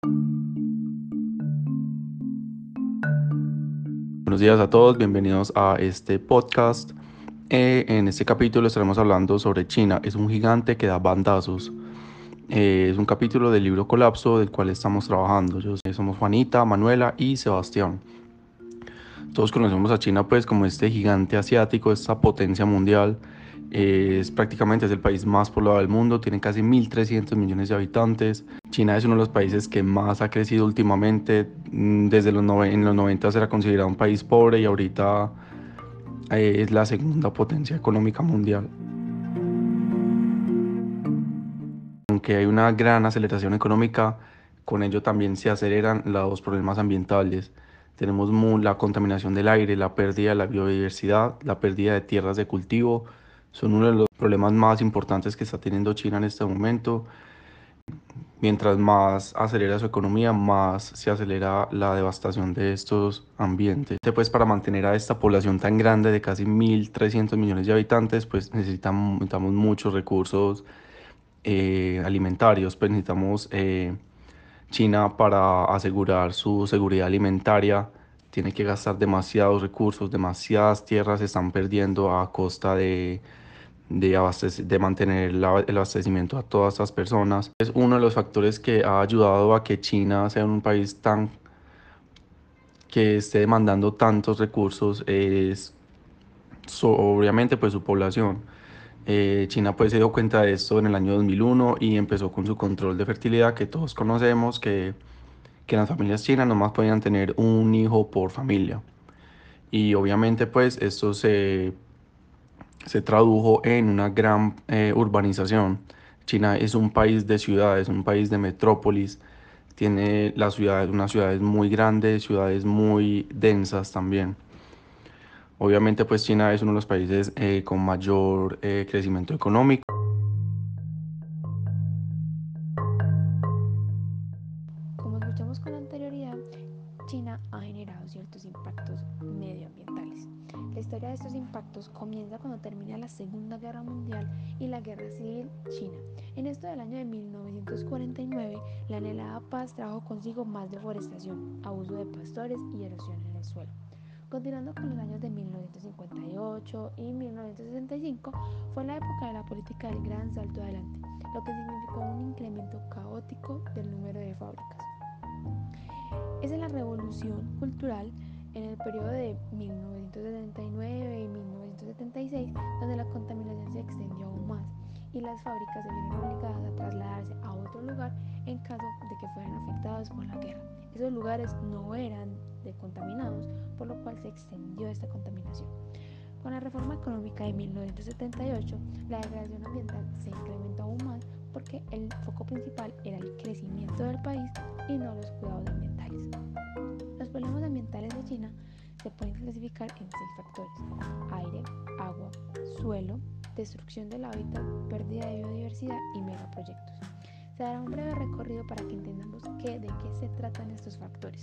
Buenos días a todos, bienvenidos a este podcast. Eh, en este capítulo estaremos hablando sobre China. Es un gigante que da bandazos. Eh, es un capítulo del libro Colapso del cual estamos trabajando. Yo, somos Juanita, Manuela y Sebastián. Todos conocemos a China pues como este gigante asiático, esta potencia mundial. Eh, es prácticamente es el país más poblado del mundo, tiene casi 1.300 millones de habitantes. China es uno de los países que más ha crecido últimamente. Mm, desde los en los 90 era considerado un país pobre y ahorita eh, es la segunda potencia económica mundial. Aunque hay una gran aceleración económica, con ello también se aceleran los problemas ambientales. Tenemos la contaminación del aire, la pérdida de la biodiversidad, la pérdida de tierras de cultivo, son uno de los problemas más importantes que está teniendo China en este momento. Mientras más acelera su economía, más se acelera la devastación de estos ambientes. Pues para mantener a esta población tan grande de casi 1.300 millones de habitantes, pues necesitamos, necesitamos muchos recursos eh, alimentarios, pues necesitamos eh, China para asegurar su seguridad alimentaria, tiene que gastar demasiados recursos, demasiadas tierras se están perdiendo a costa de, de, de mantener el abastecimiento a todas estas personas. Es uno de los factores que ha ayudado a que China sea un país tan que esté demandando tantos recursos es obviamente pues su población. Eh, China pues se dio cuenta de esto en el año 2001 y empezó con su control de fertilidad que todos conocemos, que, que las familias chinas nomás podían tener un hijo por familia. Y obviamente pues esto se, se tradujo en una gran eh, urbanización. China es un país de ciudades, un país de metrópolis, tiene las ciudades, unas ciudades muy grandes, ciudades muy densas también. Obviamente pues China es uno de los países eh, con mayor eh, crecimiento económico. Deforestación, abuso de pastores y erosión en el suelo. Continuando con los años de 1958 y 1965, fue la época de la política del gran salto adelante, lo que significó un incremento caótico del número de fábricas. Es en la revolución cultural, en el periodo de 1979 y 1976, donde la contaminación se extendió aún más y las fábricas se vieron obligadas a trasladarse a otro Esos lugares no eran contaminados, por lo cual se extendió esta contaminación. Con la reforma económica de 1978, la degradación ambiental se incrementó aún más porque el foco principal era el crecimiento del país y no los cuidados ambientales. Los problemas ambientales de China se pueden clasificar en seis factores. Aire, agua, suelo, destrucción del hábitat, pérdida de biodiversidad y megaproyectos. Se dará un breve recorrido para que entendamos qué, de qué se tratan estos factores.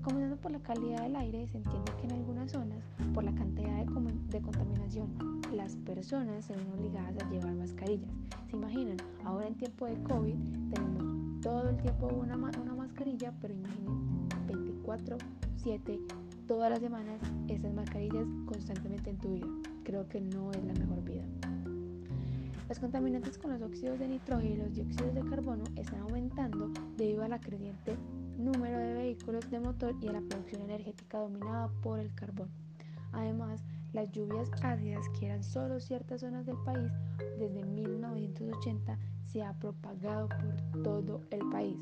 Comenzando por la calidad del aire, se entiende que en algunas zonas, por la cantidad de, de contaminación, las personas se ven obligadas a llevar mascarillas. ¿Se imaginan? Ahora en tiempo de COVID tenemos todo el tiempo una, una mascarilla, pero imaginen 24, 7, todas las semanas esas mascarillas constantemente en tu vida. Creo que no es la mejor vida. Los contaminantes con los óxidos de nitrógeno y los dióxidos de carbono están aumentando debido a creciente número de vehículos de motor y a la producción energética dominada por el carbón. Además, las lluvias ácidas que eran solo ciertas zonas del país desde 1980 se ha propagado por todo el país.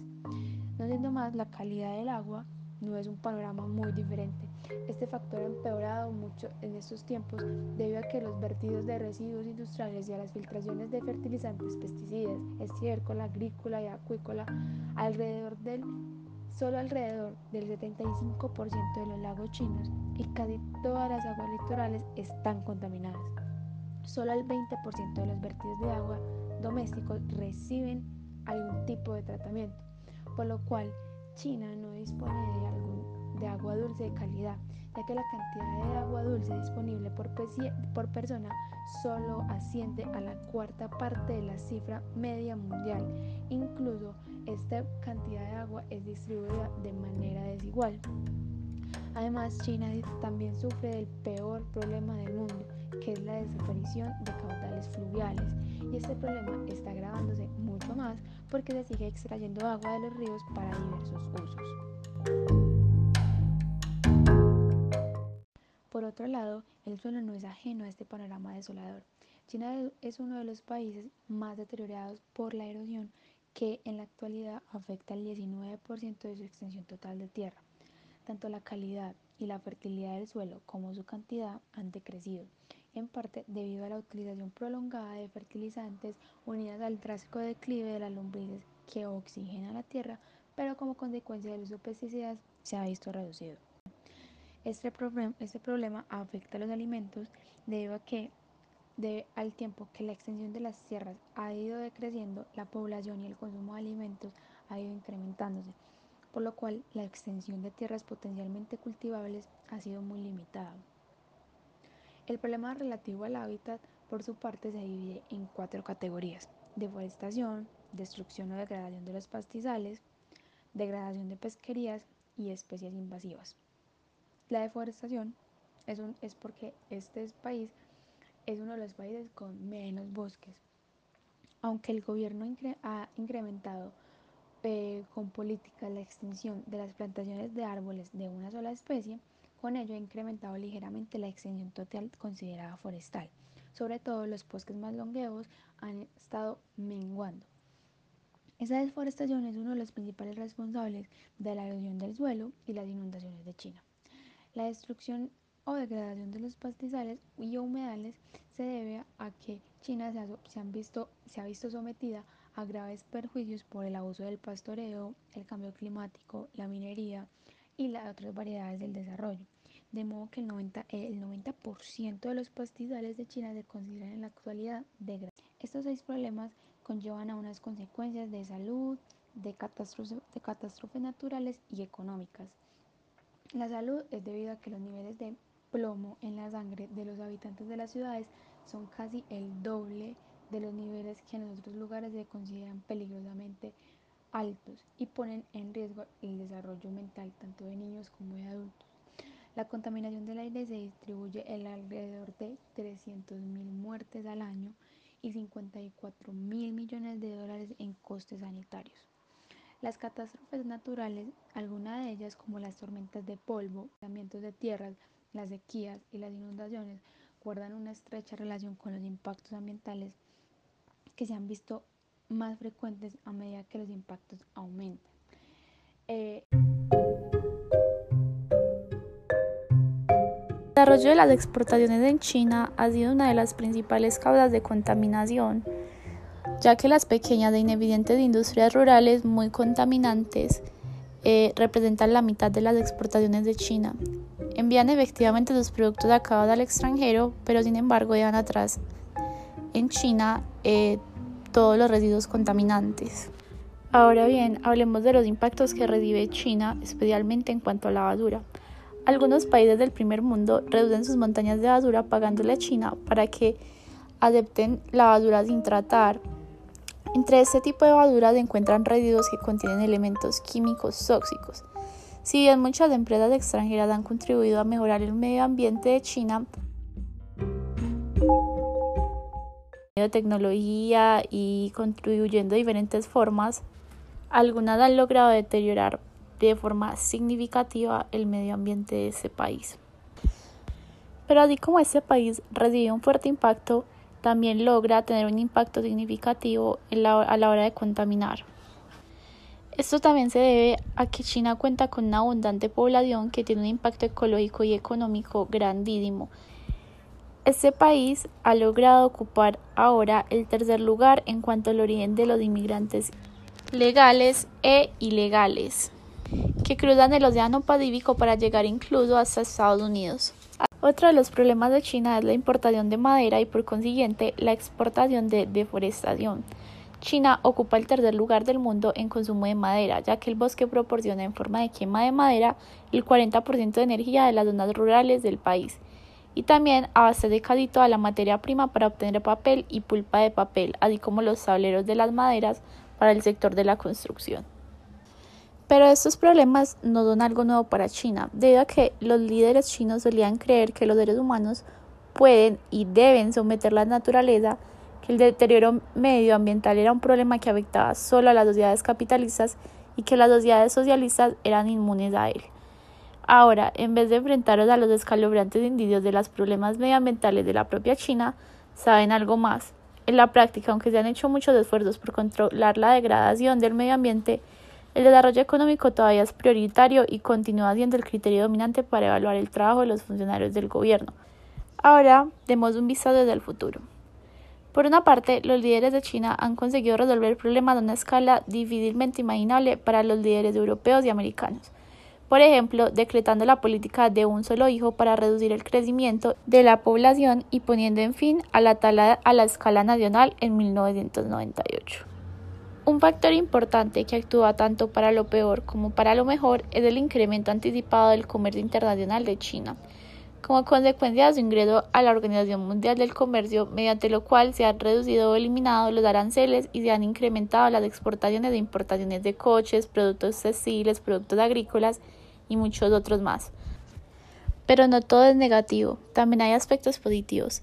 No siendo más, la calidad del agua no es un panorama muy diferente. Este factor ha empeorado mucho en estos tiempos debido a que los vertidos de residuos industriales y a las filtraciones de fertilizantes, pesticidas, estiércol, agrícola y acuícola alrededor del solo alrededor del 75% de los lagos chinos y casi todas las aguas litorales están contaminadas. Solo el 20% de los vertidos de agua domésticos reciben algún tipo de tratamiento, por lo cual China no dispone de, algún, de agua dulce de calidad, ya que la cantidad de agua dulce disponible por, por persona solo asciende a la cuarta parte de la cifra media mundial. Incluso esta cantidad de agua es distribuida de manera desigual. Además, China también sufre del peor problema del mundo, que es la desaparición de caudales fluviales. Y este problema está agravándose mucho más porque se sigue extrayendo agua de los ríos para diversos usos. Por otro lado, el suelo no es ajeno a este panorama desolador. China es uno de los países más deteriorados por la erosión que en la actualidad afecta el 19% de su extensión total de tierra. Tanto la calidad y la fertilidad del suelo como su cantidad han decrecido, en parte debido a la utilización prolongada de fertilizantes unidas al drástico declive de las lombrices que oxigenan la tierra, pero como consecuencia del uso de pesticidas se ha visto reducido. Este, este problema afecta a los alimentos debido a que al tiempo que la extensión de las tierras ha ido decreciendo, la población y el consumo de alimentos ha ido incrementándose, por lo cual la extensión de tierras potencialmente cultivables ha sido muy limitada. El problema relativo al hábitat, por su parte, se divide en cuatro categorías. Deforestación, destrucción o degradación de los pastizales, degradación de pesquerías y especies invasivas. La deforestación es, es porque este país es uno de los países con menos bosques. Aunque el gobierno ha incrementado eh, con política la extensión de las plantaciones de árboles de una sola especie, con ello ha incrementado ligeramente la extensión total considerada forestal. Sobre todo los bosques más longevos han estado menguando. Esa deforestación es uno de los principales responsables de la erosión del suelo y las inundaciones de China. La destrucción o degradación de los pastizales y humedales se debe a que China se ha, visto, se ha visto sometida a graves perjuicios por el abuso del pastoreo, el cambio climático, la minería y otras variedades del desarrollo. De modo que el 90%, el 90 de los pastizales de China se consideran en la actualidad degradados. Estos seis problemas conllevan a unas consecuencias de salud, de de catástrofes naturales y económicas. La salud es debido a que los niveles de plomo en la sangre de los habitantes de las ciudades son casi el doble de los niveles que en otros lugares se consideran peligrosamente altos y ponen en riesgo el desarrollo mental tanto de niños como de adultos. La contaminación del aire se distribuye en alrededor de 300.000 muertes al año y 54 mil millones de dólares en costes sanitarios. Las catástrofes naturales, algunas de ellas como las tormentas de polvo, movimientos de tierras, las sequías y las inundaciones, guardan una estrecha relación con los impactos ambientales que se han visto más frecuentes a medida que los impactos aumentan. Eh, el desarrollo de las exportaciones en China ha sido una de las principales causas de contaminación, ya que las pequeñas e inevidentes industrias rurales muy contaminantes eh, representan la mitad de las exportaciones de China. Envían efectivamente sus productos acabados al extranjero, pero sin embargo dejan atrás en China eh, todos los residuos contaminantes. Ahora bien, hablemos de los impactos que recibe China, especialmente en cuanto a la basura. Algunos países del primer mundo reducen sus montañas de basura pagándole a China para que acepten la basura sin tratar. Entre este tipo de basura se encuentran residuos que contienen elementos químicos tóxicos. Si bien muchas empresas extranjeras han contribuido a mejorar el medio ambiente de China, de tecnología y contribuyendo de diferentes formas, algunas han logrado deteriorar de forma significativa el medio ambiente de ese país. Pero así como este país recibe un fuerte impacto, también logra tener un impacto significativo a la hora de contaminar. Esto también se debe a que China cuenta con una abundante población que tiene un impacto ecológico y económico grandísimo este país ha logrado ocupar ahora el tercer lugar en cuanto al origen de los inmigrantes legales e ilegales, que cruzan el Océano Pacífico para llegar incluso hasta Estados Unidos. Otro de los problemas de China es la importación de madera y por consiguiente la exportación de deforestación, China ocupa el tercer lugar del mundo en consumo de madera, ya que el bosque proporciona en forma de quema de madera el 40% de energía de las zonas rurales del país y también abastece casi toda la materia prima para obtener papel y pulpa de papel, así como los tableros de las maderas para el sector de la construcción. Pero estos problemas no son algo nuevo para China, debido a que los líderes chinos solían creer que los seres humanos pueden y deben someter la naturaleza que el deterioro medioambiental era un problema que afectaba solo a las sociedades capitalistas y que las sociedades socialistas eran inmunes a él. Ahora, en vez de enfrentaros a los escalofriantes indicios de los problemas medioambientales de la propia China, saben algo más. En la práctica, aunque se han hecho muchos esfuerzos por controlar la degradación del medio ambiente, el desarrollo económico todavía es prioritario y continúa siendo el criterio dominante para evaluar el trabajo de los funcionarios del gobierno. Ahora, demos un vistazo desde el futuro. Por una parte, los líderes de China han conseguido resolver el problema de una escala difícilmente imaginable para los líderes europeos y americanos. Por ejemplo, decretando la política de un solo hijo para reducir el crecimiento de la población y poniendo en fin a la tala a la escala nacional en 1998. Un factor importante que actúa tanto para lo peor como para lo mejor es el incremento anticipado del comercio internacional de China, como consecuencia de su ingreso a la Organización Mundial del Comercio, mediante lo cual se han reducido o eliminado los aranceles y se han incrementado las exportaciones e importaciones de coches, productos textiles, productos agrícolas y muchos otros más. Pero no todo es negativo, también hay aspectos positivos.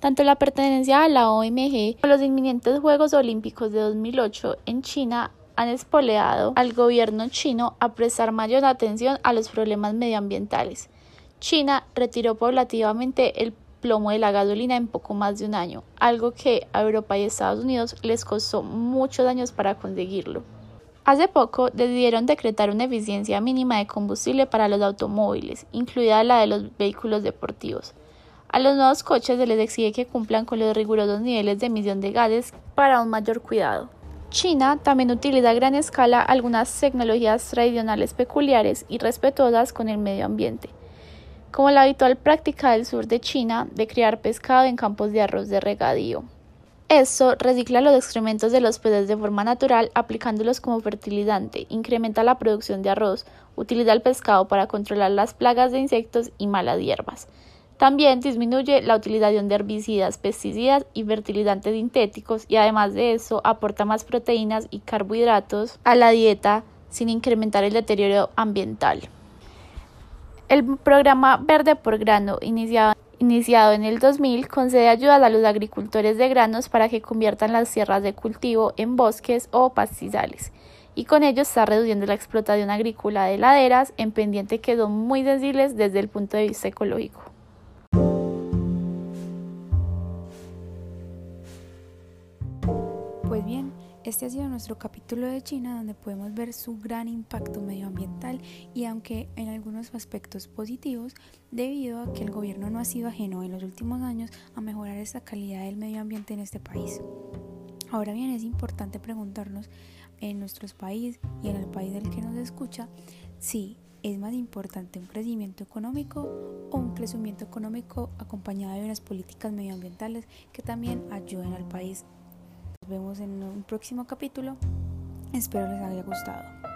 Tanto la pertenencia a la OMG como los inminentes Juegos Olímpicos de 2008 en China han espoleado al gobierno chino a prestar mayor atención a los problemas medioambientales China retiró paulativamente el plomo de la gasolina en poco más de un año, algo que a Europa y Estados Unidos les costó muchos años para conseguirlo. Hace poco decidieron decretar una eficiencia mínima de combustible para los automóviles, incluida la de los vehículos deportivos. A los nuevos coches se les exige que cumplan con los rigurosos niveles de emisión de gases para un mayor cuidado. China también utiliza a gran escala algunas tecnologías tradicionales peculiares y respetuosas con el medio ambiente como la habitual práctica del sur de China de criar pescado en campos de arroz de regadío. Esto recicla los excrementos de los peces de forma natural aplicándolos como fertilizante, incrementa la producción de arroz, utiliza el pescado para controlar las plagas de insectos y malas hierbas. También disminuye la utilización de herbicidas, pesticidas y fertilizantes sintéticos y además de eso aporta más proteínas y carbohidratos a la dieta sin incrementar el deterioro ambiental. El programa Verde por Grano, iniciado, en el 2000, concede ayudas a los agricultores de granos para que conviertan las tierras de cultivo en bosques o pastizales y con ello está reduciendo la explotación agrícola de laderas en pendiente que son muy sensibles desde el punto de vista ecológico. Bien, este ha sido nuestro capítulo de China donde podemos ver su gran impacto medioambiental y aunque en algunos aspectos positivos, debido a que el gobierno no ha sido ajeno en los últimos años a mejorar esta calidad del medio ambiente en este país. Ahora bien, es importante preguntarnos en nuestro país y en el país del que nos escucha si es más importante un crecimiento económico o un crecimiento económico acompañado de unas políticas medioambientales que también ayuden al país vemos en un próximo capítulo. Espero les haya gustado.